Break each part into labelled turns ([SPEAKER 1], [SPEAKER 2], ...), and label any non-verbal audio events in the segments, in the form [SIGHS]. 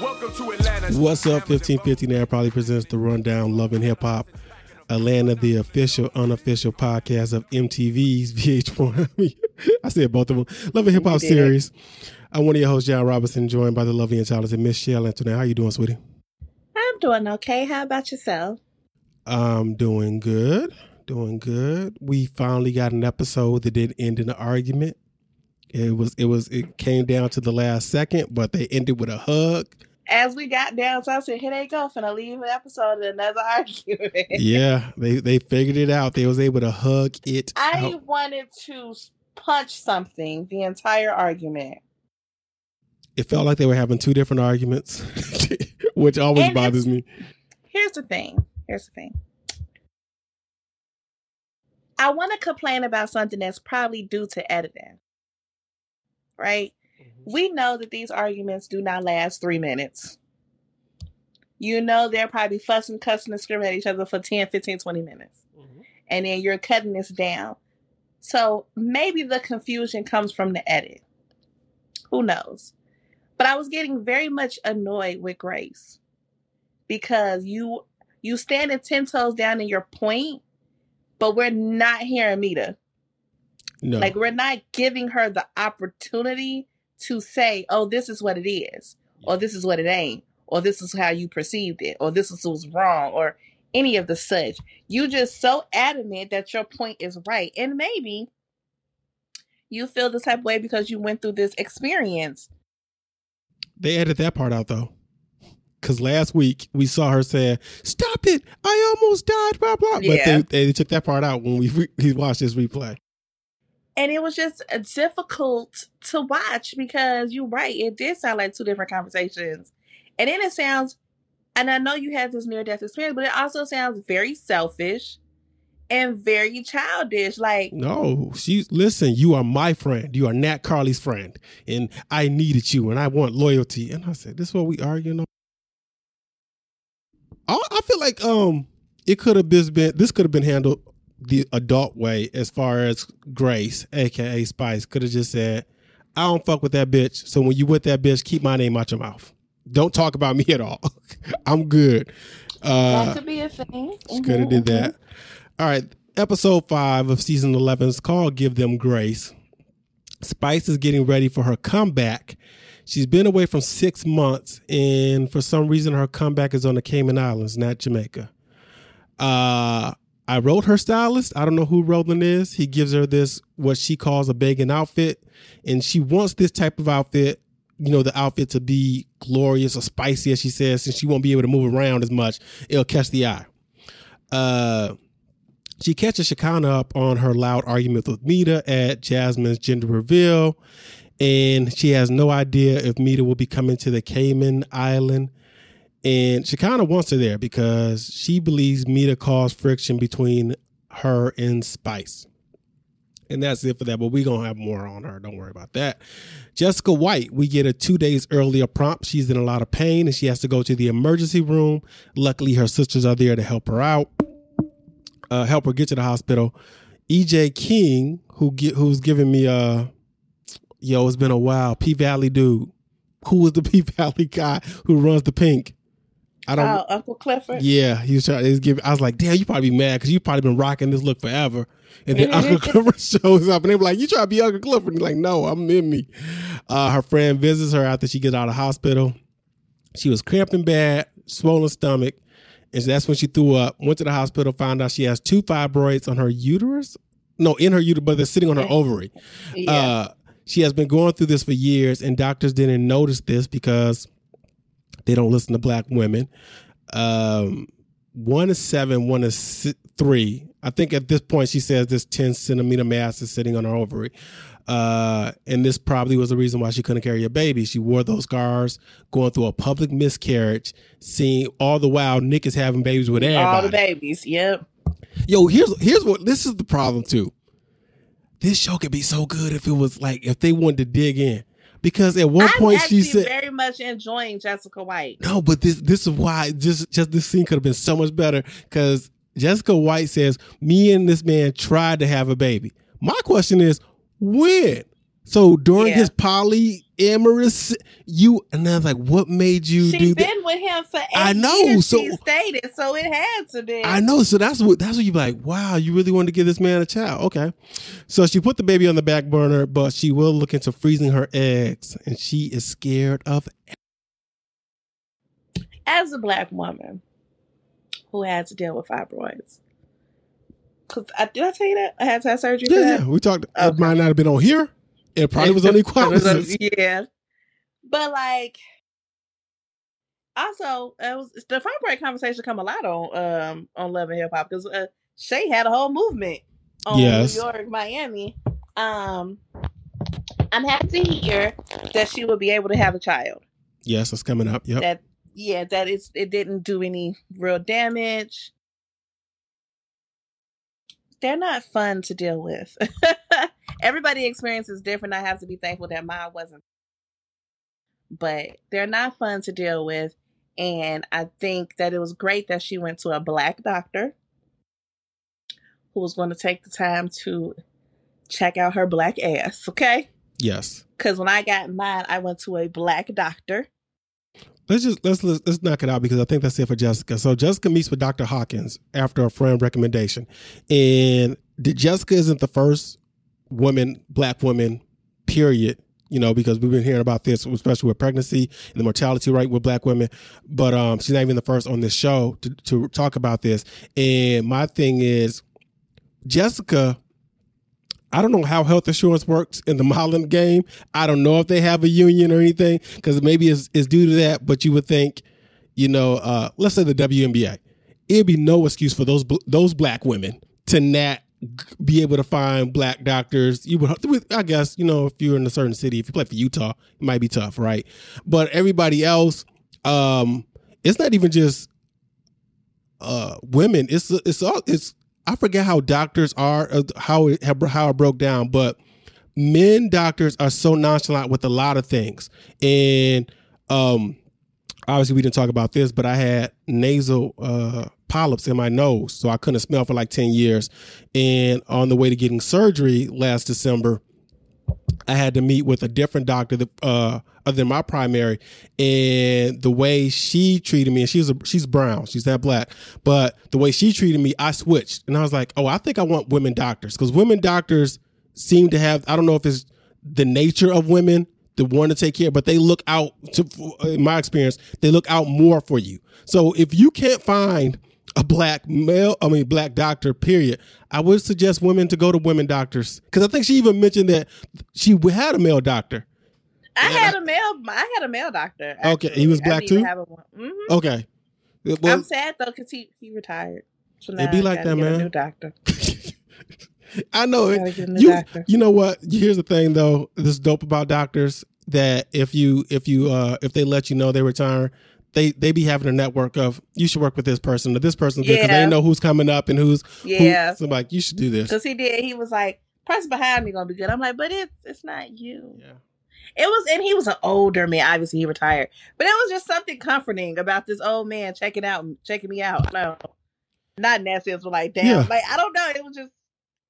[SPEAKER 1] Welcome to Atlanta.
[SPEAKER 2] What's up, 1550 now probably presents the Rundown Love and Hip Hop. Atlanta, the official, unofficial podcast of MTV's VH1. [LAUGHS] I said both of them. Love and Hip Hop series. I'm one of your hosts, John Robinson, joined by the lovely and talented Miss Shell Antoinette. How are you doing, sweetie?
[SPEAKER 3] I'm doing okay. How about yourself?
[SPEAKER 2] I'm doing good. Doing good. We finally got an episode that didn't end in an argument. It was it was it came down to the last second, but they ended with a hug.
[SPEAKER 3] As we got down, so I said, "Here they go, finna leave an episode in another [LAUGHS] argument."
[SPEAKER 2] Yeah, they they figured it out. They was able to hug it
[SPEAKER 3] I
[SPEAKER 2] out.
[SPEAKER 3] wanted to punch something the entire argument.
[SPEAKER 2] It felt like they were having two different arguments, [LAUGHS] which always
[SPEAKER 3] And
[SPEAKER 2] bothers me.
[SPEAKER 3] Here's the thing. Here's the thing. I want to complain about something that's probably due to editing. Right? Mm-hmm. We know that these arguments do not last three minutes. You know they're probably fussing, cussing, and screaming at each other for 10, 15, 20 minutes. Mm-hmm. And then you're cutting this down. So maybe the confusion comes from the edit. Who knows? But I was getting very much annoyed with Grace because you you standing ten toes down in your point, but we're not hearing Mita.
[SPEAKER 2] No,
[SPEAKER 3] Like we're not giving her the opportunity to say, "Oh, this is what it is," or "This is what it ain't," or "This is how you perceived it," or "This is what's wrong," or any of the such. You just so adamant that your point is right, and maybe you feel this type of way because you went through this experience.
[SPEAKER 2] they edited that part out though. Because last week we saw her say, "Stop it! I almost died." Blah blah. But they, they took that part out when we re- [LAUGHS] we watched this replay.
[SPEAKER 3] And it was just uh, difficult to watch because you're right it did sound like two different conversations and then it sounds and i know you had this near death experience but it also sounds very selfish and very childish like
[SPEAKER 2] No, she's listen. You are my friend. You are Nat Carly's friend, and I needed you, and I want loyalty. And I said, "This is what we arguing on." I, I feel like um, it could have been this could have been handled the adult way as far as Grace, aka Spice, could have just said, "I don't fuck with that bitch." So when you with that bitch, keep my name out your mouth. Don't talk about me at all. [LAUGHS] I'm good. Uh,
[SPEAKER 3] that could be a thing
[SPEAKER 2] she could have did that. All right, episode five of season eleven is called "Give Them Grace." Spice is getting ready for her comeback. She's been away from six months, and for some reason, her comeback is on the Cayman Islands, not Jamaica. Uh, I wrote her stylist. I don't know who Roland is. He gives her this what she calls a begging outfit, and she wants this type of outfit. You know, the outfit to be glorious or spicy, as she says, since she won't be able to move around as much. It'll catch the eye. Uh, she catches Shekinah up on her loud argument with Mita at Jasmine's gender reveal, and she has no idea if Mita will be coming to the Cayman Island. And she kind of wants her there because she believes Mita caused friction between her and Spice. And that's it for that, but we're going to have more on her. Don't worry about that. Jessica White, we get a two days earlier prompt. She's in a lot of pain and she has to go to the emergency room. Luckily, her sisters are there to help her out uh, help her get to the hospital. EJ King, who get, who's giving me a, yo, it's been a while. P Valley dude. Who was the [LAUGHS] P Valley guy who runs the Pynk? I don't
[SPEAKER 3] oh uncle clifford
[SPEAKER 2] yeah, he was trying to give. I was like, damn, you probably be mad because you probably been rocking this look forever. And then [LAUGHS] Uncle Clifford shows up, and they were like, "You try to be Uncle Clifford?" And he's like, "No, I'm in me." Uh, her friend visits her after she gets out of hospital. She was cramping bad, swollen stomach, and that's when she threw up. Went to the hospital, found out she has two fibroids on her uterus. No, in her uterus, but they're sitting on her ovary.
[SPEAKER 3] yeah
[SPEAKER 2] Uh, she has been going through this for years, and doctors didn't notice this because they don't listen to black women. Um, one is seven, one is si- three. I think at this point she says this 10 centimeter mass is sitting on her ovary. Uh, and this probably was the reason why she couldn't carry a baby. She wore those scars, going through a public miscarriage, seeing all the while Nick is having babies with everybody.
[SPEAKER 3] all the babies yep
[SPEAKER 2] Yo, here's here's what this is the problem too. This show could be so good if it was like if they wanted to dig in. Because at one
[SPEAKER 3] i'm
[SPEAKER 2] point she said
[SPEAKER 3] very much enjoying jessica white
[SPEAKER 2] no, but this this is why just just this scene could have been so much better. Because Jessica White says, "Me and this man tried to have a baby." My question is, when? So during
[SPEAKER 3] Yeah.
[SPEAKER 2] his polyamorous, you and I was like, what made you
[SPEAKER 3] She's
[SPEAKER 2] do
[SPEAKER 3] been
[SPEAKER 2] that?
[SPEAKER 3] with him for eight
[SPEAKER 2] I know,
[SPEAKER 3] years.
[SPEAKER 2] so-
[SPEAKER 3] she stated, so it had to be.
[SPEAKER 2] I know. So that's what that's what you be like. Wow, you really wanted to give this man a child. Okay. So she put the baby on the back burner, but she will look into freezing her eggs, and she is scared of.
[SPEAKER 3] As a black woman who had to deal with fibroids, because I, uh, did I tell you that I had to have surgery? for
[SPEAKER 2] Yeah,
[SPEAKER 3] that?
[SPEAKER 2] yeah. We talked. It might not have been on here. It probably was on equalities. [LAUGHS]
[SPEAKER 3] yeah. But like, also, it was the fibroid conversation come a lot on um on Love and Hip Hop because uh, Shay had a whole movement on
[SPEAKER 2] Yes.
[SPEAKER 3] New York, Miami. Um, I'm happy to hear that she will be able to have a child.
[SPEAKER 2] Yes, it's coming up. Yep.
[SPEAKER 3] That yeah, that it's it didn't do any real damage. They're not fun to deal with. [LAUGHS] Everybody experience is different. I have to be thankful that mine wasn't. But they're not fun to deal with. And I think that it was great that she went to a black doctor who was going to take the time to check out her black ass, okay?
[SPEAKER 2] Yes.
[SPEAKER 3] Because when I got mine, I went to a black doctor.
[SPEAKER 2] Let's just let's, let's let's knock it out because I think that's it for Jessica. So Jessica meets with Dr. Hawkins after a friend recommendation, and Jessica isn't the first woman, black women, period. You know, because we've been hearing about this, especially with pregnancy and the mortality rate with black women. But um, she's not even the first on this show to, to talk about this. And my thing is, Jessica, I don't know how health insurance works in the [LAUGHS] modeling game. I don't know if they have a union or anything because maybe it's, it's due to that. But you would think, you know, uh, let's say the WNBA, it'd be no excuse for those those black women to not be able to find black doctors. You would, I guess, you know, if you're in a certain city, if you play for Utah, it might be tough, right? But everybody else, um, it's not even just uh women. It's it's all it's I forget how doctors are, uh, how how it broke down, but men doctors are so nonchalant with a lot of things, and um, obviously we didn't talk about this, but I had nasal uh polyps in my nose, so I couldn't smell for like ten years, and on the way to getting surgery last December. I had to meet with a different doctor, uh, other than my primary, and the way she treated me, and she's a, she's brown, she's not black, but the way she treated me, I switched, and I was like, oh, I think I want women doctors because women doctors seem to have, I don't know if it's the nature of women that want to take care, but they look out to, in my experience, they look out more for you. So if you can't find a black male, I mean black doctor, period. I would suggest women to go to women doctors because I think she even mentioned that she had a male doctor.
[SPEAKER 3] I had a male. I had a male doctor.
[SPEAKER 2] Okay, he was black too?
[SPEAKER 3] have a one. Mhm.
[SPEAKER 2] Okay, well,
[SPEAKER 3] I'm sad though because he he retired. So now
[SPEAKER 2] It be like that, man.
[SPEAKER 3] A new doctor. [LAUGHS]
[SPEAKER 2] I know it.
[SPEAKER 3] Gotta get a new
[SPEAKER 2] You,
[SPEAKER 3] doctor.
[SPEAKER 2] you know what? Here's the thing though. This is dope about doctors that if you if you uh if they let you know they retire, they they be having a network of you should work with this person or this person because
[SPEAKER 3] Yeah.
[SPEAKER 2] they know who's coming up and who's who-
[SPEAKER 3] Yeah,
[SPEAKER 2] so like you should do this.
[SPEAKER 3] because he did. He was like, "Person behind me gonna be good." I'm like, "But it's it's not you."
[SPEAKER 2] Yeah.
[SPEAKER 3] It was, and he was an older man. Obviously, he retired, but it was just something comforting about this old man checking out, checking me out. No, not sense, but like, damn,
[SPEAKER 2] Yeah.
[SPEAKER 3] like I don't know. It was just,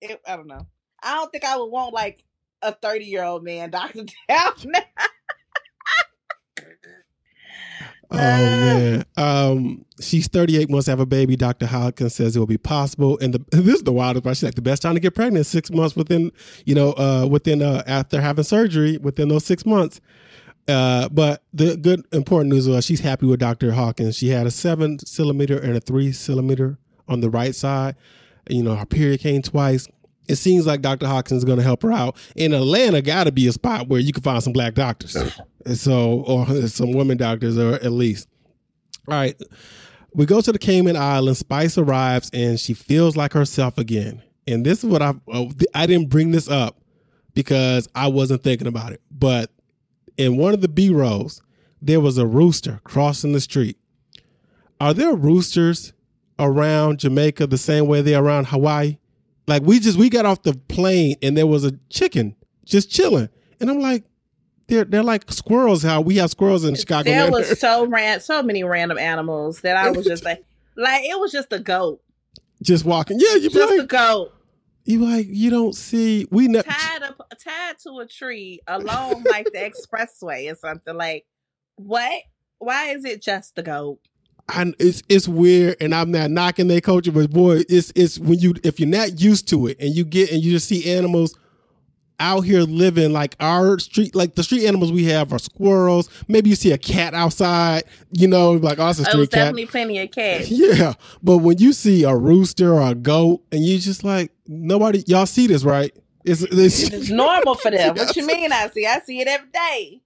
[SPEAKER 3] it, I don't know. I don't think I would want like a 30 year old man [LAUGHS] Doctor Down.
[SPEAKER 2] Oh man. Um, she's 38, wants to have a baby. Dr. Hawkins says it will be possible. And the [LAUGHS] this is the wildest part. She's like the best time to get pregnant is six months within, you know, uh within uh after having surgery, within those six months. Uh, but the good important news was she's happy with Dr. Hawkins. She had a seven centimeter and a three centimeter on the right side. You know, her period came twice. It seems like Dr. Hawkins is going to help her out. In Atlanta, got to be a spot where you can find some black doctors. So, or some women doctors, or at least. All right. We go to the Cayman Islands. Spice arrives and she feels like herself again. And this is what I oh, I didn't bring this up because I wasn't thinking about it. But in one of the B rolls, there was a rooster crossing the street. Are there roosters around Jamaica the same way they're around Hawaii? Like we just we got off the plane and there was a chicken just chilling, and I'm like, they're they're like squirrels. How we have squirrels in Chicago.
[SPEAKER 3] there was [LAUGHS] so ran, so many random animals that I was just like, [LAUGHS] like it was just a goat,
[SPEAKER 2] just walking. Yeah, you
[SPEAKER 3] just a goat.
[SPEAKER 2] You like you don't see we ne-
[SPEAKER 3] tied up tied to a tree along like the [LAUGHS] expressway or something. Like what? Why is it just the goat?
[SPEAKER 2] I, it's it's weird, and I'm not knocking their culture, but boy, it's it's when you if you're not used to it, and you get and you just see animals out here living like our street, like the street animals we have are squirrels. Maybe you see a cat outside, you know, like oh, it's a
[SPEAKER 3] oh,
[SPEAKER 2] street
[SPEAKER 3] was
[SPEAKER 2] cat.
[SPEAKER 3] definitely plenty of cats. [LAUGHS]
[SPEAKER 2] Yeah, but when you see a rooster or a goat, and you just like nobody, y'all see this right? It's, it's,
[SPEAKER 3] It's normal for them. [LAUGHS] What you mean? I see. I see it every day.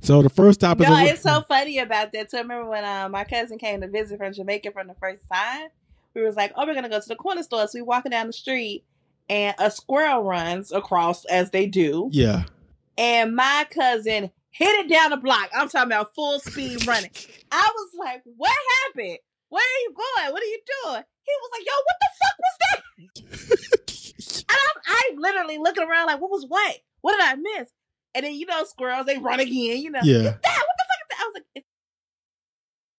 [SPEAKER 2] So the first stop is
[SPEAKER 3] No,
[SPEAKER 2] a-
[SPEAKER 3] it's so funny about that too. I remember when uh, my cousin came to visit from Jamaica for the first time. We was like, "Oh, we're gonna go to the corner store." So we walking down the street, and a squirrel runs across as they do,
[SPEAKER 2] yeah.
[SPEAKER 3] and my cousin hit it down the block. I'm talking about full speed running. I was like, "What happened? Where are you going? What are you doing?" He was like, "Yo, what the fuck was that?" [LAUGHS] And I'm, I'm literally looking around like, "What was what? What did I miss?" And then you know, squirrels they run again. You know,
[SPEAKER 2] Yeah.
[SPEAKER 3] "Dad, what the fuck is that? I was like, "It's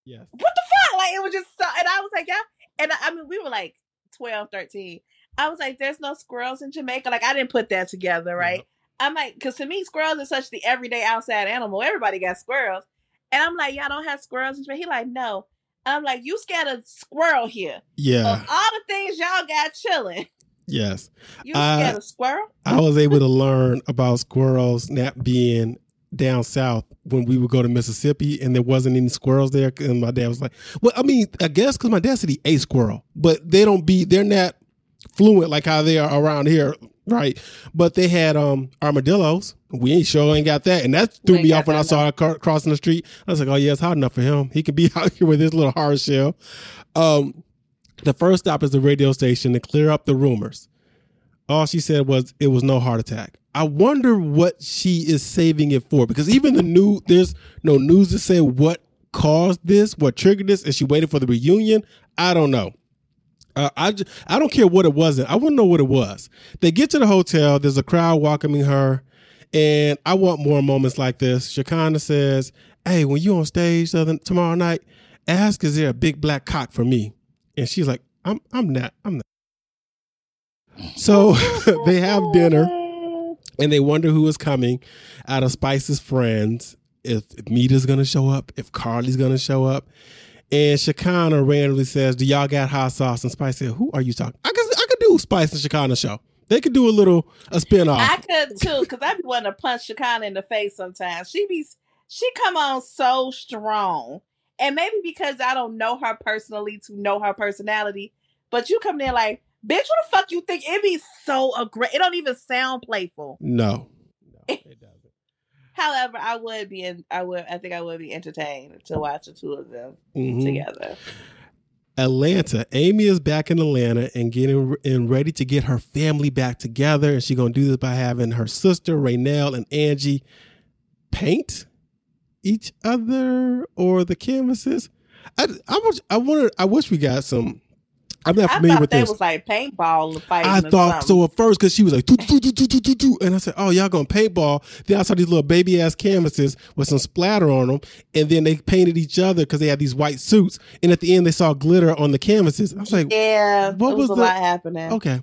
[SPEAKER 2] Yes.
[SPEAKER 3] what the fuck? Like it was just so, and I was like, yeah. And I, I mean, we were like 12, 13. I was like, there's no squirrels in Jamaica. Like I didn't put that together, right? I'm like, because to me, squirrels is such the everyday outside animal. Everybody got squirrels, and I'm like, y'all don't have squirrels in Jamaica. He like, no. I'm like, you scared of squirrel here.
[SPEAKER 2] Yeah.
[SPEAKER 3] Of all the things y'all got chilling,
[SPEAKER 2] Yes.
[SPEAKER 3] you
[SPEAKER 2] Uh,
[SPEAKER 3] scared of squirrel?
[SPEAKER 2] I was able to learn about squirrels not being down south when we would go to Mississippi and there wasn't any squirrels there. And my dad was like, well, I mean, I guess because my dad said he ate squirrel, but they don't be, they're not fluent like how they are around here. Right. But they had um armadillos. We ain't sure ain't got that. And that threw me off when I saw car- crossing the street. I was like, oh, yeah, it's hot enough for him. He could be [LAUGHS] out here with his little hard shell. Um, the first stop is the radio station to clear up the rumors. All she said was it was no heart attack. I wonder what she is saving it for because even the new there's no news to say what caused this, what triggered this. Is she waiting for the reunion? I don't know. Uh, I I don't care what it wasn't. I to know what it was. They get to the hotel. There's a crowd welcoming her, and I want more moments like this. Shakana says, "Hey, when you on stage tomorrow night, ask is there a big black cock for me?" And she's like, "I'm I'm not I'm not." So [LAUGHS] they have dinner and they wonder who is coming out of Spice's friends. If, if Mita's gonna show up, if Carly's gonna show up, and Shekinah randomly says, "Do y'all got hot sauce?" And Spice said, "Who are you talking?" I could I could do Spice and Shekinah show. They could do a little a spin off.
[SPEAKER 3] I could too, because I be wanting to punch Shekinah in the face sometimes. She be she come on so strong. And maybe because I don't know her personally to know her personality, but you come there like, bitch, what the fuck you think? It be so aggressive. It don't even sound playful.
[SPEAKER 2] No, no, it [LAUGHS] doesn't.
[SPEAKER 3] However, I would be in, I would I think I would be entertained to watch the two of them
[SPEAKER 2] Mhm.
[SPEAKER 3] together.
[SPEAKER 2] Atlanta. Amy is back in Atlanta and getting and ready to get her family back together. And she's gonna do this by having her sister Raynell and Angie paint each other or the canvases. I I wish I wanted I wish we got some. I'm not
[SPEAKER 3] I
[SPEAKER 2] familiar with
[SPEAKER 3] that
[SPEAKER 2] this.
[SPEAKER 3] was like paintball fighting.
[SPEAKER 2] I thought
[SPEAKER 3] something.
[SPEAKER 2] so at first because she was like, doo, doo, doo, doo, doo, doo, doo. and I said, "Oh, y'all gonna paintball?" Then I saw these little baby ass canvases with some splatter on them, and then they painted each other because they had these white suits, and at the end they saw glitter on the canvases. I was like,
[SPEAKER 3] Yeah,
[SPEAKER 2] What
[SPEAKER 3] was,
[SPEAKER 2] was
[SPEAKER 3] a
[SPEAKER 2] the-
[SPEAKER 3] lot happening.
[SPEAKER 2] "Okay."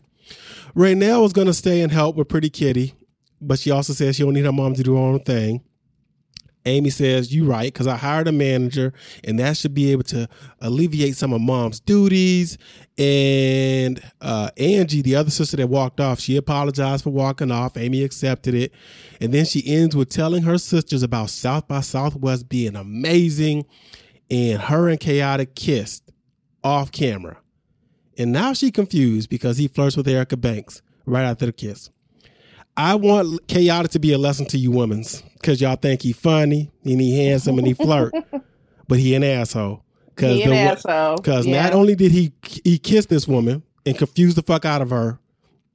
[SPEAKER 2] Raynell was gonna stay and help with Pretty Kitty, but she also said she don't need her mom to do her own thing. Amy says, You right, because I hired a manager and that should be able to alleviate some of mom's duties. And uh, Angie, the other sister that walked off, she apologized for walking off. Amy accepted it. And then she ends with telling her sisters about South by Southwest being amazing. And her and Chaotic kissed off camera. And now she confused because he flirts with Erica Banks right after the kiss. I want Chaotic to be a lesson to you women's because y'all think he funny and he handsome and he flirt, [LAUGHS] but he an asshole. Because
[SPEAKER 3] He an asshole.
[SPEAKER 2] because
[SPEAKER 3] Yeah.
[SPEAKER 2] not only did he he kiss this woman and confuse the fuck out of her,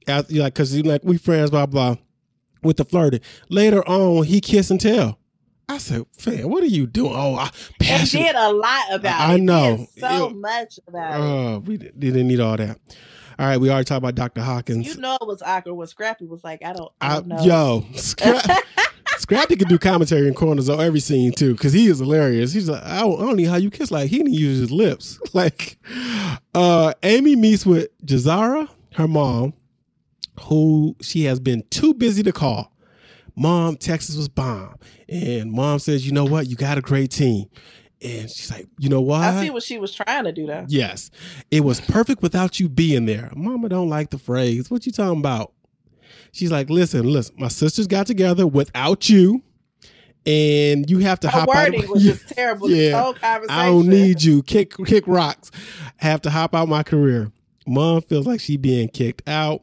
[SPEAKER 2] as, like because like we friends blah blah, with the flirting. Later on, he kiss and tell. I said, "Fam, what are you doing?" Oh, I, passion.
[SPEAKER 3] did a lot about
[SPEAKER 2] I
[SPEAKER 3] it.
[SPEAKER 2] know.
[SPEAKER 3] Did so
[SPEAKER 2] Ew.
[SPEAKER 3] much about it.
[SPEAKER 2] Oh, we didn't need all that. All right, we already talked about Dr. Hawkins.
[SPEAKER 3] You know it was awkward when Scrappy was like, I don't, I
[SPEAKER 2] I,
[SPEAKER 3] don't know.
[SPEAKER 2] yo, [LAUGHS] Scra- Scrappy could do commentary in corners on every scene too, because he is hilarious. He's like, I don't, I don't know how you kiss like he didn't use his lips. [LAUGHS] Like, uh, Amy meets with Jazara, her mom, who she has been too busy to call. Mom, Texas was bomb. And mom says, you know what? You got a great team. And she's like, you know what?
[SPEAKER 3] I see what she was trying to do though.
[SPEAKER 2] Yes. It was perfect without you being there. Mama don't like the phrase. What you talking about? She's like, listen, listen, my sisters got together without you. And you have to
[SPEAKER 3] Her
[SPEAKER 2] hop
[SPEAKER 3] wording
[SPEAKER 2] out.
[SPEAKER 3] was just [LAUGHS] terrible. This whole conversation.
[SPEAKER 2] I don't need you. Kick kick rocks. I have to hop out my career. Mom feels like she being kicked out.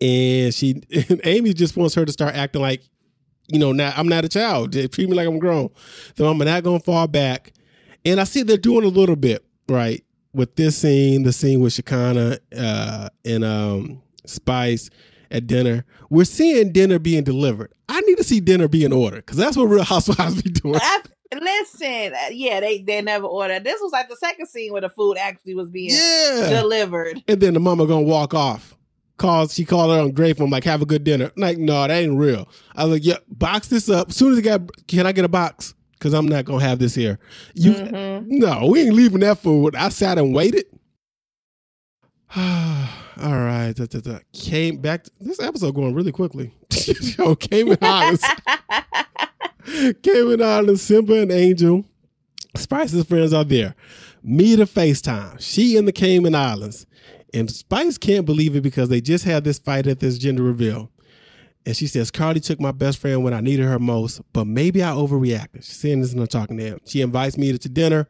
[SPEAKER 2] And she [LAUGHS] and Amy just wants her to start acting like, you know, now I'm not a child. They treat me like I'm grown. So I'm not gonna fall back. And I see they're doing a little bit, right? With this scene, the scene with Shekinah uh and um Spice at dinner. We're seeing dinner being delivered. I need to see dinner being ordered because that's what Real Housewives be doing.
[SPEAKER 3] I, listen, yeah, they they never ordered. This was like the second scene where the food actually was being
[SPEAKER 2] Yeah.
[SPEAKER 3] delivered.
[SPEAKER 2] And then the mama gonna walk off. Calls she called her ungrateful. I'm like, have a good dinner. I'm like, no, that ain't real. I was like, yeah, box this up. As soon as I got can I get a box? Cause I'm not gonna have this here. You
[SPEAKER 3] Mhm.
[SPEAKER 2] no, we ain't leaving that food. I sat and waited. [SIGHS] All right. Da, da, da. Came back to, this episode going really quickly. [LAUGHS] Yo, Cayman Islands. [LAUGHS] Cayman Islands, Simba and Angel. Spice's friends are there. Meet a FaceTime. She in the Cayman Islands. And Spice can't believe it because they just had this fight at this gender reveal. And she says, Carly took my best friend when I needed her most, but maybe I overreacted. She's saying this and I'm talking to him. She invites Mita to dinner,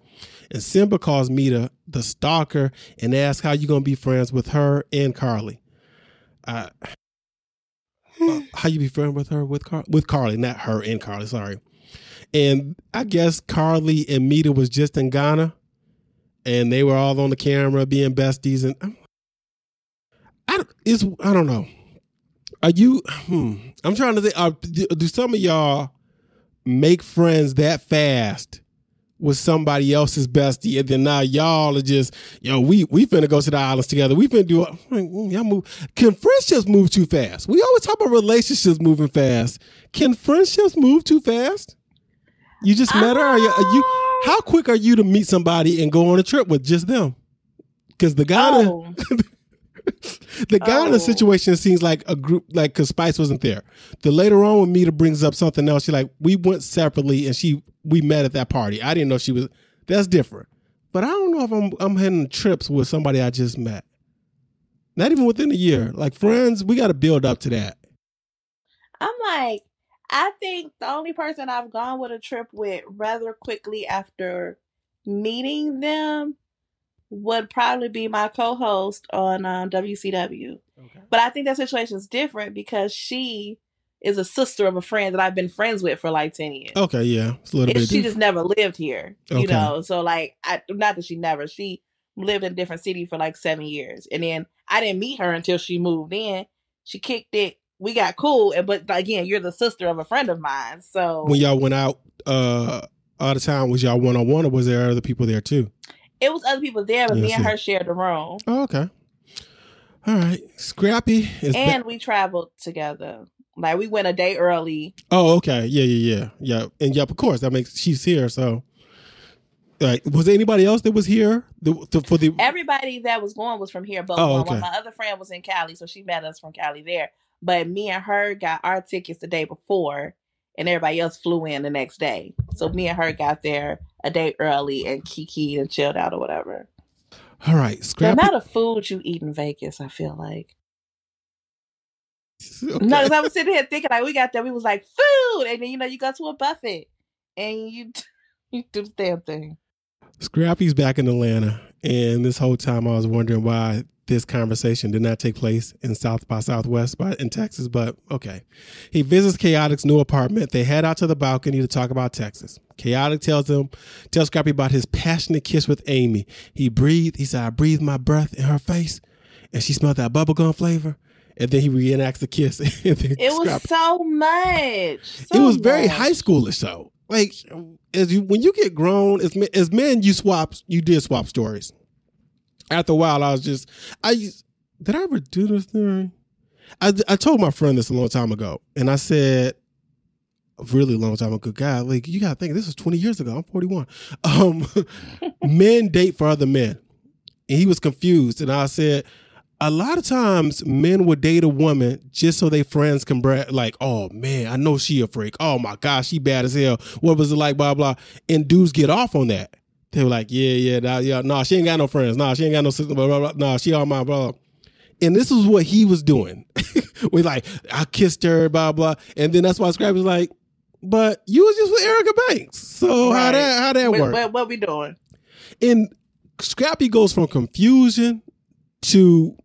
[SPEAKER 2] and Simba calls Mita the stalker and asks how you gonna be friends with her and Carly. Uh, uh, how you be friends with her with Car- with Carly, not her and Carly. Sorry. And I guess Carly and Mita was just in Ghana, and they were all on the camera being besties. And I'm- I don't, I don't know. Are you? Hmm, I'm trying to think. Are, do, do some of y'all make friends that fast with somebody else's bestie, and then now y'all are just yo. We we finna go to the islands together. We finna do. Mm, Y'all move. Can friendships move too fast? We always talk about relationships moving fast. Can friendships move too fast? You just met her. Are you, are you? How quick are you to meet somebody and go on a trip with just them? Because the Ghana,
[SPEAKER 3] Oh, [LAUGHS] [LAUGHS]
[SPEAKER 2] the guy
[SPEAKER 3] Oh. In the oh.
[SPEAKER 2] situation seems like a group, like because Spice wasn't there. The later on when Mita brings up something else, she like we went separately and she we met at that party. I didn't know she was. That's different. But I don't know if I'm I'm heading trips with somebody I just met. Not even within a year. Like friends, we got to build up to that.
[SPEAKER 3] I'm like, I think the only person I've gone with a trip with rather quickly after meeting them would probably be my co-host on um, WCW.
[SPEAKER 2] Okay.
[SPEAKER 3] But I think that situation is different because she is a sister of a friend that I've been friends with for like ten years.
[SPEAKER 2] Okay. Yeah. It's a little
[SPEAKER 3] And
[SPEAKER 2] bit.
[SPEAKER 3] she
[SPEAKER 2] different.
[SPEAKER 3] just never lived here, you
[SPEAKER 2] Okay.
[SPEAKER 3] know. So like, I not that she never. She lived in a different city for like seven years, and then I didn't meet her until she moved in. She kicked it. We got cool, and but again, you're the sister of a friend of mine, so
[SPEAKER 2] when y'all went out uh all the time, was y'all one on one or was there other people there too?
[SPEAKER 3] It was other people there, but
[SPEAKER 2] Yeah,
[SPEAKER 3] me and her shared the room,
[SPEAKER 2] Oh, okay. All right. Scrappy is ba-
[SPEAKER 3] and we traveled together. Like we went a day early.
[SPEAKER 2] Oh, okay. Yeah, yeah, yeah. Yeah. And yeah, of course, that makes she's here, so like, Was there anybody else that was here the, the, for the?
[SPEAKER 3] Everybody that was going was from here, but
[SPEAKER 2] Oh,
[SPEAKER 3] one-
[SPEAKER 2] okay.
[SPEAKER 3] my other friend was in Cali, so she met us from Cali there. But me and her got our tickets the day before, and everybody else flew in the next day. So me and her got there a day early and kiki and chilled out or whatever.
[SPEAKER 2] All right,
[SPEAKER 3] The
[SPEAKER 2] Scrappy.
[SPEAKER 3] amount of food you eat in Vegas, I feel like. [LAUGHS]
[SPEAKER 2] Okay.
[SPEAKER 3] No, because I was sitting here thinking like we got there, we was like food, and then you know you go to a buffet and you [LAUGHS] you do the damn thing.
[SPEAKER 2] Scrappy's back in Atlanta, and this whole time I was wondering why this conversation did not take place in South by Southwest, but in Texas. But okay, he visits Chaotic's new apartment. They head out to the balcony to talk about Texas. Chaotic tells him, tells Scrappy about his passionate kiss with Amy. He breathed. He said, "I breathed my breath in her face, and she smelled that bubblegum flavor." And then he reenacts the kiss. [LAUGHS]
[SPEAKER 3] It was
[SPEAKER 2] Scrappy-
[SPEAKER 3] so much.
[SPEAKER 2] it
[SPEAKER 3] so
[SPEAKER 2] was very
[SPEAKER 3] much.
[SPEAKER 2] high schoolish though. Like as you when you get grown as men, as men, you swap. You did swap stories. After a while, I was just I used- did I ever do this thing? I I told my friend this a long time ago, and I said a really long time ago. God, like you gotta think this was twenty years ago. I'm 41. [LAUGHS] Um, men date for other men, and he was confused, and I said. a lot of times men would date a woman just so their friends can brag, like, oh man, I know she a freak. Oh my gosh, she bad as hell. What was it like? Blah blah. And dudes get off on that. They were like, yeah, yeah, nah, yeah, nah, she ain't got no friends. Nah, she ain't got no sister. Blah, blah, blah. Nah, she all my brother. And this is what he was doing. [LAUGHS] we like, I kissed her, blah blah. And then that's why Scrappy's like, but you was just with Erica Banks. So right. how that how that work?
[SPEAKER 3] What, what we doing?
[SPEAKER 2] And Scrappy goes from confusion to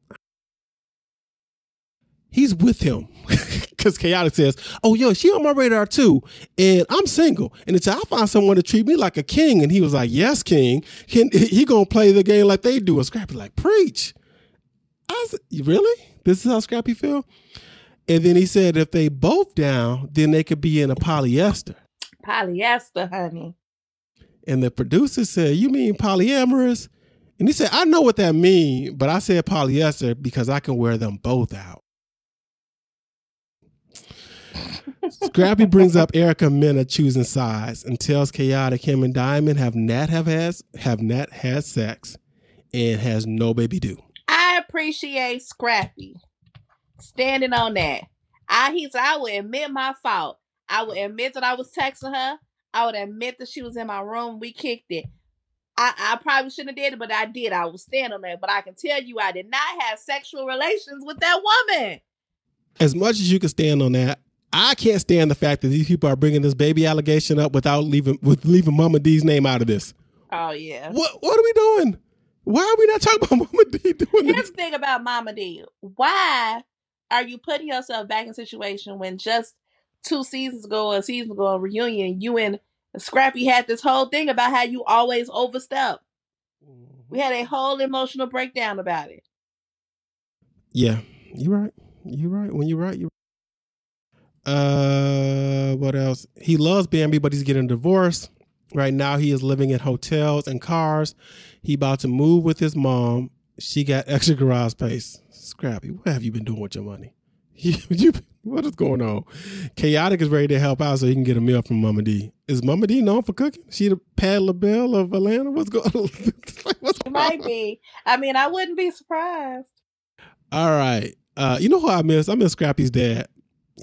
[SPEAKER 2] he's with him [LAUGHS] because chaotic says oh yo she on my radar too and i'm single. And it's i find someone to treat me like a king and he was like yes king. He, he gonna play the game like they do and scrappy like preach. I said really? This is how scrappy feel? And then he said if they both down then they could be in a polyester.
[SPEAKER 3] Polyester honey.
[SPEAKER 2] And the producer said you mean polyamorous? And he said, I know what that means, but I said polyester because I can wear them both out. Scrappy brings up Erica Mena choosing sides and tells Chaotic him and Diamond have not have has have not had sex and has no baby due.
[SPEAKER 3] I appreciate Scrappy standing on that. I he said I would admit my fault. I would admit that I was texting her. I would admit that she was in my room. We kicked it. I, I probably shouldn't have did it, but I did. I was standing on that. But I can tell you, I did not have sexual relations with that woman.
[SPEAKER 2] As much as you can stand on that, I can't stand the fact that these people are bringing this baby allegation up without leaving with leaving Mama D's name out of this.
[SPEAKER 3] Oh yeah.
[SPEAKER 2] What What are we doing? Why are we not talking about [LAUGHS] Mama D doing
[SPEAKER 3] Here's
[SPEAKER 2] this?
[SPEAKER 3] the thing about Mama D. Why are you putting yourself back in a situation when just two seasons ago, a season ago, a reunion, you and Scrappy had this whole thing about how you always overstep. We had a whole emotional breakdown about it.
[SPEAKER 2] Yeah, you're right. You're right. When you're right, you're uh, what else? He loves Bambi, but he's getting divorced. Right now, he is living in hotels and cars. He about to move with his mom. She got extra garage space. Scrappy, what have you been doing with your money? [LAUGHS] You, you, what is going on? Chaotic is ready to help out so he can get a meal from Mama D. Is Mama D known for cooking? She the Patti LaBelle of Atlanta? What's [LAUGHS] going on?
[SPEAKER 3] What's going Might on? be. I mean, I wouldn't be surprised.
[SPEAKER 2] All right. Uh, you know who I miss? I miss Scrappy's dad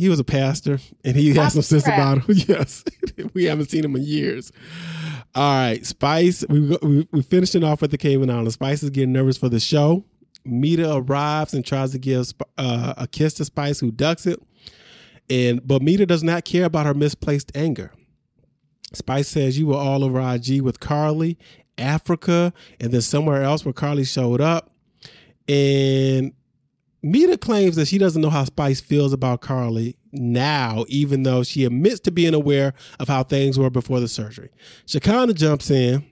[SPEAKER 2] he was a pastor and he has some sense about him. [LAUGHS] yes, [LAUGHS] we haven't seen him in years. All right, Spice. We we, we finishing off with the Cayman Islands. Spice is getting nervous for the show. Mita arrives and tries to give uh, a kiss to Spice, who ducks it. And but Mita does not care about her misplaced anger. Spice says you were all over IG with Carly, Africa, and then somewhere else where Carly showed up. And Mita claims that she doesn't know how Spice feels about Carly now, even though she admits to being aware of how things were before the surgery. Shekinah jumps in.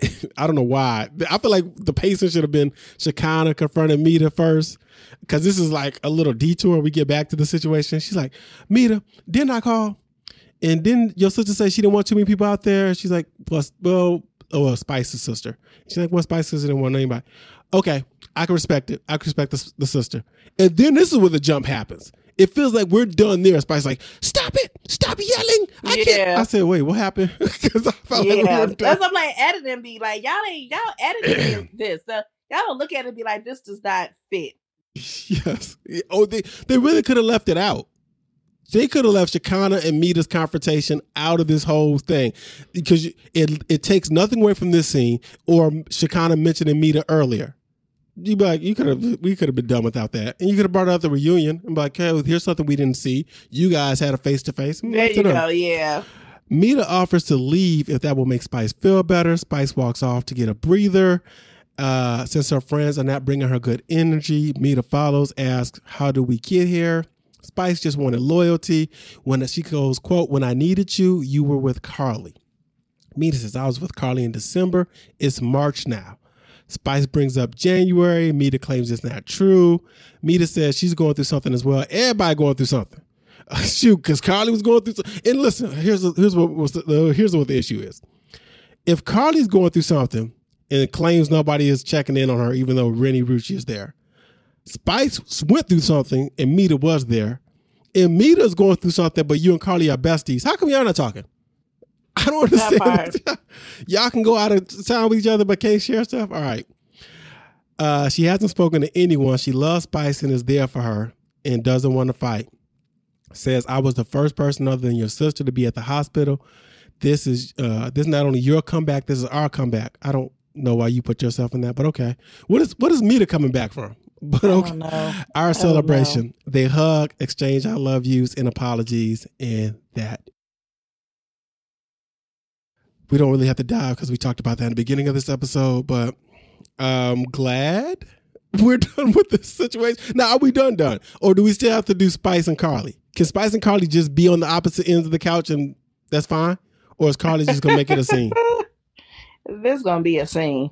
[SPEAKER 2] [LAUGHS] I don't know why. I feel like the pacing should have been Shekinah confronting Mita first, because this is like a little detour. We get back to the situation. She's like, Mita, didn't I call? And then your sister said she didn't want too many people out there. She's like, well, well, oh, well, Spice's sister. She's like, well, sister didn't want anybody. Okay, I can respect it. I can respect the, the sister. And then this is where the jump happens. It feels like we're done there. Spice's like, stop it, stop yelling. I yeah. can't. I said, wait, what happened? [LAUGHS] Because I
[SPEAKER 3] felt yeah. like we were done. That's I'm like editing and be like, y'all ain't y'all editing [CLEARS THROAT] this. Uh, y'all don't look at it and be like, this does not fit. [LAUGHS]
[SPEAKER 2] Yes. Oh, they they really could have left it out. They could have left Shekinah and Mita's confrontation out of this whole thing because it it takes nothing away from this scene or Shekinah mentioning Mita earlier you be like, you could have, we could have been done without that, and you could have brought out the reunion and be like, hey, here's something we didn't see. You guys had a face to face.
[SPEAKER 3] There you go, yeah.
[SPEAKER 2] Mita offers to leave if that will make Spice feel better. Spice walks off to get a breather. Uh, since her friends are not bringing her good energy, Mita follows, asks, "How do we get here?" Spice just wanted loyalty. When she goes, "quote When I needed you, you were with Carly." Mita says, "I was with Carly in December. It's March now." Spice brings up January. Mita claims it's not true. Mita says she's going through something as well. Everybody going through something. [LAUGHS] shoot, because Carly was going through. Something. And listen, here's here's what the, here's what the issue is. If Carly's going through something and claims nobody is checking in on her, even though Renni Rucci is there, Spice went through something and Mita was there, and Mita's going through something, but you and Carly are besties. How come y'all not talking? [LAUGHS] I don't understand. [LAUGHS] Y'all can go out of town with each other, but can't share stuff. All right. Uh, she hasn't spoken to anyone. She loves Spice and is there for her and doesn't want to fight. Says I was the first person other than your sister to be at the hospital. This is uh, this is not only your comeback. This is our comeback. I don't know why you put yourself in that, but okay. What is what is Mita coming back from? [LAUGHS] But okay, our celebration. They hug, exchange I love yous and apologies, and that we don't really have to dive because we talked about that in the beginning of this episode, but I'm glad [LAUGHS] we're done with this situation. Now, are we done done? Or do we still have to do Spice and Carly? Can Spice and Carly just be on the opposite ends of the couch and that's fine? Or is Carly just gonna make it a scene? [LAUGHS]
[SPEAKER 3] This gonna be a scene.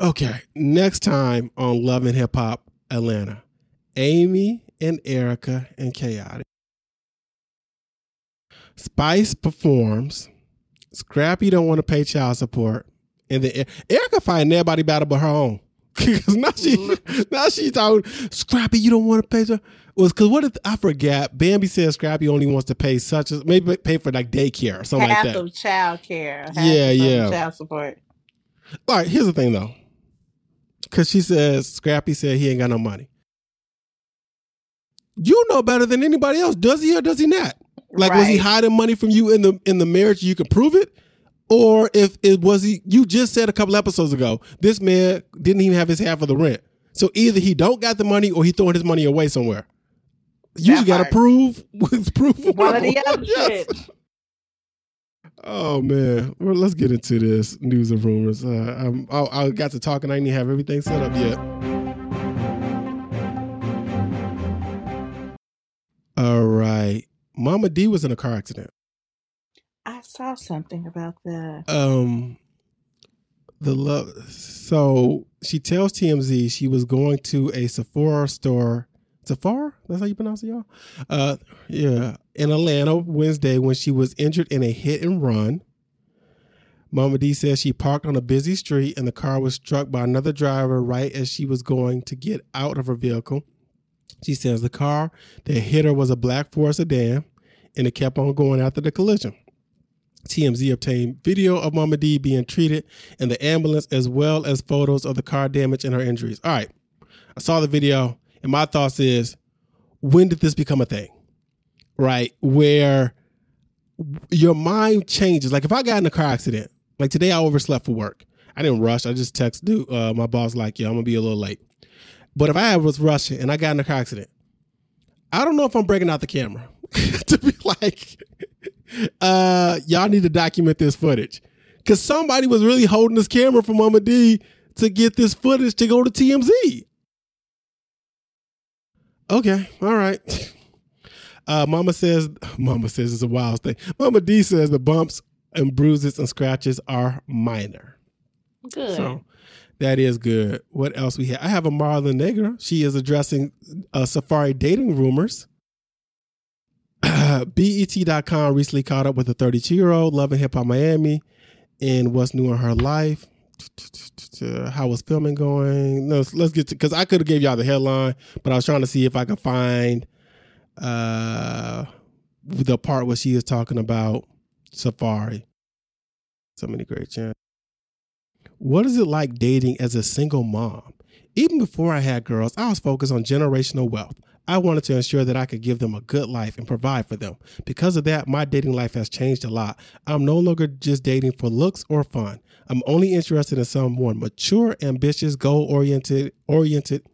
[SPEAKER 2] Okay. Next time on Love and Hip Hop Atlanta. Amy and Erica and Chaotic. Spice performs Scrappy don't want to pay child support, and then Erica fighting everybody battle but her own. [LAUGHS] Because now she [LAUGHS] now she's talking Scrappy, you don't want to pay. Child. Was because what if I forget? Bambi says Scrappy only wants to pay such as maybe pay for like daycare or something
[SPEAKER 3] half
[SPEAKER 2] like that.
[SPEAKER 3] of child care. Half
[SPEAKER 2] yeah, yeah.
[SPEAKER 3] Child support.
[SPEAKER 2] All right, here's the thing though. Because she says Scrappy said he ain't got no money. You know better than anybody else, does he or does he not? Like, right. was he hiding money from you in the in the marriage? You can prove it, or if it was he. You just said a couple episodes ago, this man didn't even have his half of the rent. So either he don't got the money or he throwing his money away somewhere. You got to prove [LAUGHS] with proof.
[SPEAKER 3] One of [LAUGHS] the other yes.
[SPEAKER 2] Oh man, well, let's get into this news and rumors. Uh, I, I got to talk and I didn't have everything set up yet. All right. Mama D was in a car accident.
[SPEAKER 3] I saw something about that.
[SPEAKER 2] Um, the love. So she tells TMZ she was going to a Sephora store. Sephora? That's how you pronounce it, y'all. Uh, yeah, in Atlanta Wednesday when she was injured in a hit and run. Mama D says she parked on a busy street and the car was struck by another driver right as she was going to get out of her vehicle. She says the car that hit her was a black Ford sedan and it kept on going after the collision. TMZ obtained video of Mama D being treated in the ambulance as well as photos of the car damage and her injuries. All right. I saw the video and my thoughts is when did this become a thing? Right? Where your mind changes. Like if I got in a car accident, like today I overslept for work. I didn't rush. I just text dude, uh, my boss like, yeah, I'm gonna be a little late. But if I was rushing and I got in a car accident, I don't know if I'm breaking out the camera [LAUGHS] to be like, [LAUGHS] uh, y'all need to document this footage. Cause somebody was really holding this camera for Mama D to get this footage to go to TMZ. Okay, all right. Uh, Mama says, Mama says it's a wild thing. Mama D says the bumps and bruises and scratches are minor.
[SPEAKER 3] Good. So
[SPEAKER 2] that is good. What else we have? I have Amara La Negra. She is addressing uh, Safaree dating rumors. [CLEARS THROAT] BET.com recently caught up with a 32 year old loving hip hop Miami and what's new in her life. [LAUGHS] How was filming going? No, let's get to because I could have gave y'all the headline, but I was trying to see if I could find uh the part where she is talking about Safaree. So many great chants. What is it like dating as a single mom? Even before I had girls, I was focused on generational wealth. I wanted to ensure that I could give them a good life and provide for them. Because of that, my dating life has changed a lot. I'm no longer just dating for looks or fun. I'm only interested in someone mature, ambitious, goal-oriented, oriented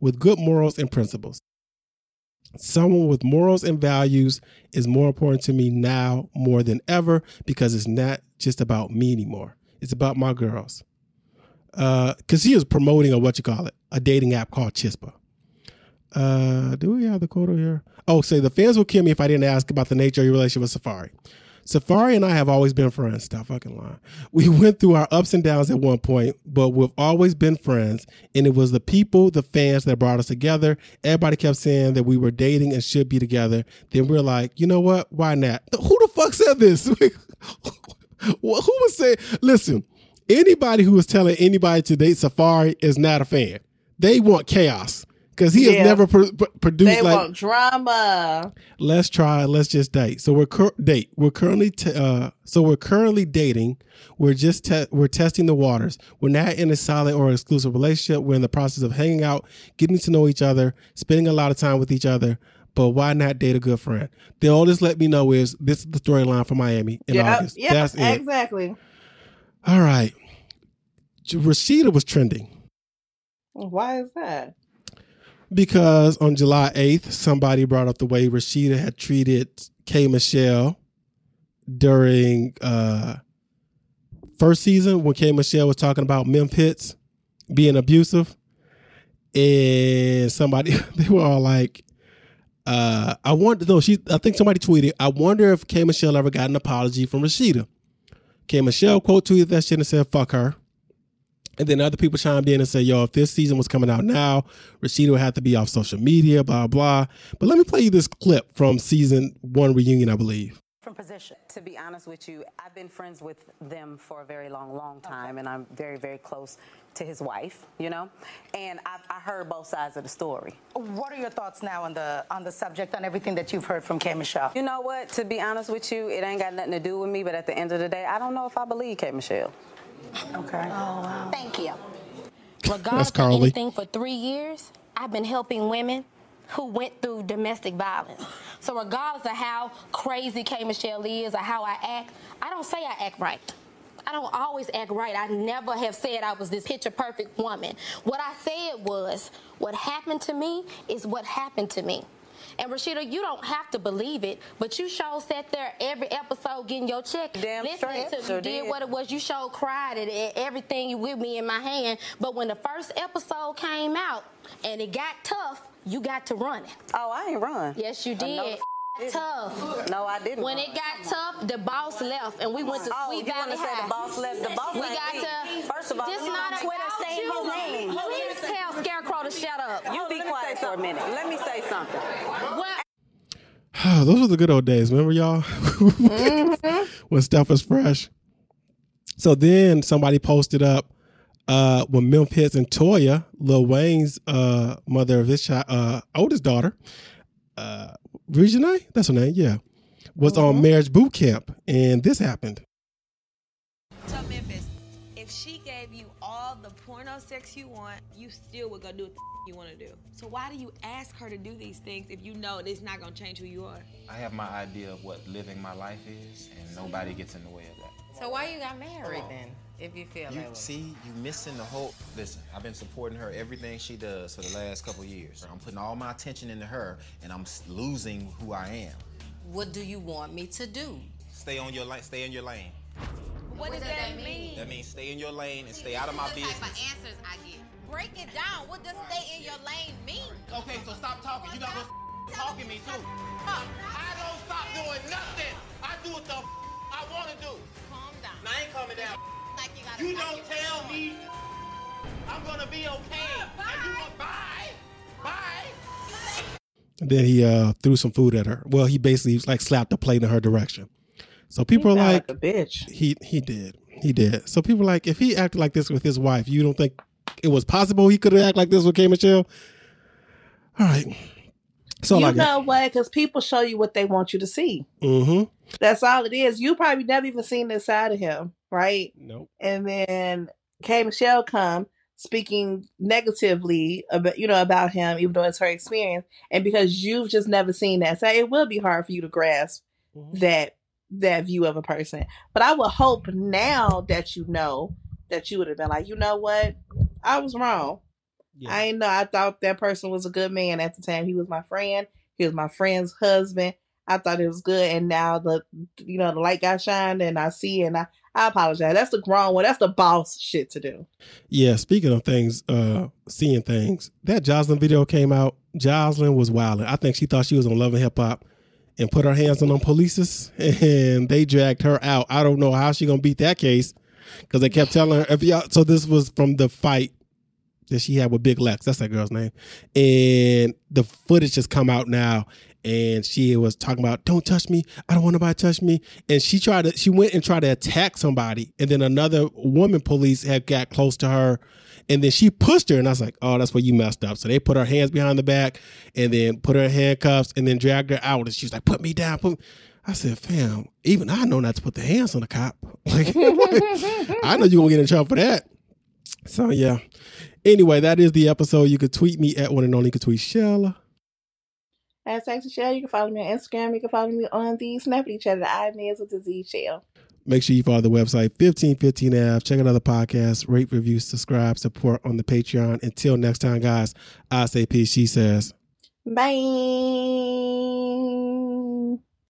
[SPEAKER 2] with good morals and principles. Someone with morals and values is more important to me now more than ever because it's not just about me anymore. It's about my girls because uh, he is promoting a what you call it a dating app called Chispa. Uh, do we have the quote here? Oh, say the fans will kill me if I didn't ask about the nature of your relationship with Safaree. Safaree and I have always been friends. Stop fucking lying. [LAUGHS] We went through our ups and downs at one point, but we've always been friends. And it was the people, the fans that brought us together. Everybody kept saying that we were dating and should be together. Then we are like, you know what? Why not? [LAUGHS] Who the fuck said this? [LAUGHS] Who was saying, listen, Anybody who is telling anybody to date Safaree is not a fan. They want chaos. Because he
[SPEAKER 3] Yeah.
[SPEAKER 2] has never pro- pro- produced
[SPEAKER 3] They
[SPEAKER 2] like
[SPEAKER 3] want drama.
[SPEAKER 2] let's try let's
[SPEAKER 3] They
[SPEAKER 2] like
[SPEAKER 3] want drama.
[SPEAKER 2] let's just date so we're cur- date we're currently t- uh so we're currently dating we're just te- we're testing the waters we're not in a solid or exclusive relationship we're in the process of hanging out getting to know each other spending a lot of time with each other but why not date a good friend they all just let me know is this is the storyline for miami in
[SPEAKER 3] Yeah,
[SPEAKER 2] august
[SPEAKER 3] yeah,
[SPEAKER 2] that's it
[SPEAKER 3] exactly.
[SPEAKER 2] all right rashida was trending
[SPEAKER 3] Why is that?
[SPEAKER 2] Because on July 8th, somebody brought up the way Rasheeda had treated K. Michelle during uh first season when K. Michelle was talking about Memphitz being abusive. And somebody [LAUGHS] they were all like, uh, I wonder no, she I think somebody tweeted, I wonder if K. Michelle ever got an apology from Rasheeda. K. Michelle quote tweeted that shit and said, fuck her. And then other people chimed in and said, yo, if this season was coming out now, Rasheeda would have to be off social media, blah, blah. But let me play you this clip from season one reunion, I believe.
[SPEAKER 1] From position. To be honest with you, I've been friends with them for a very long, long time, and I'm very, very close to his wife, you know? And I, I heard both sides of the story.
[SPEAKER 4] What are your thoughts now on the on the subject, on everything that you've heard from K. Michelle?
[SPEAKER 1] You know what? To be honest with you, it ain't got nothing to do with me, but at the end of the day, I don't know if I believe K. Michelle.
[SPEAKER 4] Okay. Oh, wow.
[SPEAKER 5] Thank you. Regardless of anything for three years, I've been helping women who went through domestic violence. So regardless of how crazy K Michelle is or how I act, I don't say I act right. I don't always act right. I never have said I was this picture perfect woman. What I said was, what happened to me is what happened to me. And Rasheeda, you don't have to believe it, but you sure sat there every episode getting your check.
[SPEAKER 1] Damn
[SPEAKER 5] listening
[SPEAKER 1] straight.
[SPEAKER 5] to
[SPEAKER 1] Sure
[SPEAKER 5] did
[SPEAKER 1] did.
[SPEAKER 5] what it was. You sure cried at at everything you with me in my hand. But when the first episode came out and it got tough, you got to run it.
[SPEAKER 1] Oh, I ain't run.
[SPEAKER 5] Yes, you did.
[SPEAKER 1] The didn't.
[SPEAKER 5] Tough.
[SPEAKER 1] No, I didn't.
[SPEAKER 5] When it got tough, the boss left and we went to
[SPEAKER 1] Oh,
[SPEAKER 5] Sweet
[SPEAKER 1] you
[SPEAKER 5] Valley
[SPEAKER 1] want to say
[SPEAKER 5] High.
[SPEAKER 1] the boss left? The boss
[SPEAKER 5] We got to.
[SPEAKER 1] First of all,
[SPEAKER 5] this
[SPEAKER 1] you
[SPEAKER 5] not
[SPEAKER 1] on Twitter
[SPEAKER 5] about
[SPEAKER 1] saying
[SPEAKER 5] you.
[SPEAKER 1] his name.
[SPEAKER 5] Please tell Scarecrow to shut up.
[SPEAKER 1] You be quiet for a minute. Let me say something.
[SPEAKER 5] What? [SIGHS]
[SPEAKER 2] Those were the good old days. Remember, y'all? [LAUGHS] when stuff was fresh. So then somebody posted up uh, when Memphitz and Toya, Lil Wayne's uh, mother of his child, uh, oldest daughter, uh, Regina, that's her name, yeah, was on uh-huh. marriage boot camp. And this happened.
[SPEAKER 6] Tell Memphitz, if she gave you all the porno sex you want, you still would go do what the you want to do. So why do you ask her to do these things if you know it's not gonna change who you are?
[SPEAKER 7] I have my idea of what living my life is, and nobody gets in the way of that.
[SPEAKER 8] So why you got married then? If you feel
[SPEAKER 7] You
[SPEAKER 8] that way.
[SPEAKER 7] see, you missing the whole. Listen, I've been supporting her everything she does for the last couple years. I'm putting all my attention into her, and I'm losing who I am.
[SPEAKER 8] What do you want me to do?
[SPEAKER 7] Stay on your lane. Stay in your lane.
[SPEAKER 6] What, does that mean?
[SPEAKER 7] That means stay in your lane and stay out of my
[SPEAKER 9] the
[SPEAKER 7] business.
[SPEAKER 9] type of answers I get. Break it down. What does stay in your lane mean?
[SPEAKER 7] Okay, so stop talking. You not gonna talking me too. I don't stop doing nothing. I do what the I want to do.
[SPEAKER 9] Calm down.
[SPEAKER 7] Now, I ain't coming down.
[SPEAKER 9] Like you gotta
[SPEAKER 7] You don't tell
[SPEAKER 9] way
[SPEAKER 7] me I'm gonna be okay. And you gonna bye. Bye.
[SPEAKER 2] Then he uh, threw some food at her. Well, he basically like slapped a plate in her direction. So people are
[SPEAKER 3] Sound
[SPEAKER 2] like,
[SPEAKER 3] a bitch.
[SPEAKER 2] he he did. He did. So people are like, if he acted like this with his wife, you don't think it was possible he could have acted like this with K. Michelle? All right. So
[SPEAKER 3] you
[SPEAKER 2] like
[SPEAKER 3] know what? Because people show you what they want you to see.
[SPEAKER 2] Mm-hmm.
[SPEAKER 3] That's all it is. You probably never even seen this side of him, right?
[SPEAKER 2] Nope.
[SPEAKER 3] And then K Michelle come speaking negatively about you know about him, even though it's her experience, and because you've just never seen that, so it will be hard for you to grasp that that view of a person. But I would hope now that you know that you would have been like, you know what, I was wrong.
[SPEAKER 2] Yeah.
[SPEAKER 3] I know. I thought that person was a good man at the time. He was my friend. He was my friend's husband. I thought it was good, and now the you know the light got shined, and I see, and I I apologize. That's the grown one. That's the boss shit to do.
[SPEAKER 2] Yeah, speaking of things, uh, seeing things, that Joseline video came out. Joseline was wilding. I think she thought she was on Love and Hip Hop and put her hands on them polices [LAUGHS] and they dragged her out. I don't know how she gonna beat that case because they kept telling her if y'all. So this was from the fight that she had with Big Lex. That's that girl's name. And the footage has come out now. And she was talking about, don't touch me. I don't want nobody to touch me. And she tried to, she went and tried to attack somebody. And then another woman police had got close to her And then she pushed her, and I was like, "Oh, that's where you messed up." So they put her hands behind the back, and then put her in handcuffs, and then dragged her out. And she was like, "Put me down." Put me. I said, "Fam, even I know not to put the hands on the cop. [LAUGHS] Like, [LAUGHS] I know you're gonna get in trouble for that." So yeah. Anyway, that is the episode. You could tweet me at one and only. You could tweet Shella.
[SPEAKER 3] As Texas Shell, you can follow me on Instagram. You can follow me on the Snap at each other, the I with the Z Shell.
[SPEAKER 2] Make sure you follow the website 1515F. Check out other podcasts, rate, review, subscribe, support on the Patreon. Until next time, guys, I say peace. She says,
[SPEAKER 3] Bye.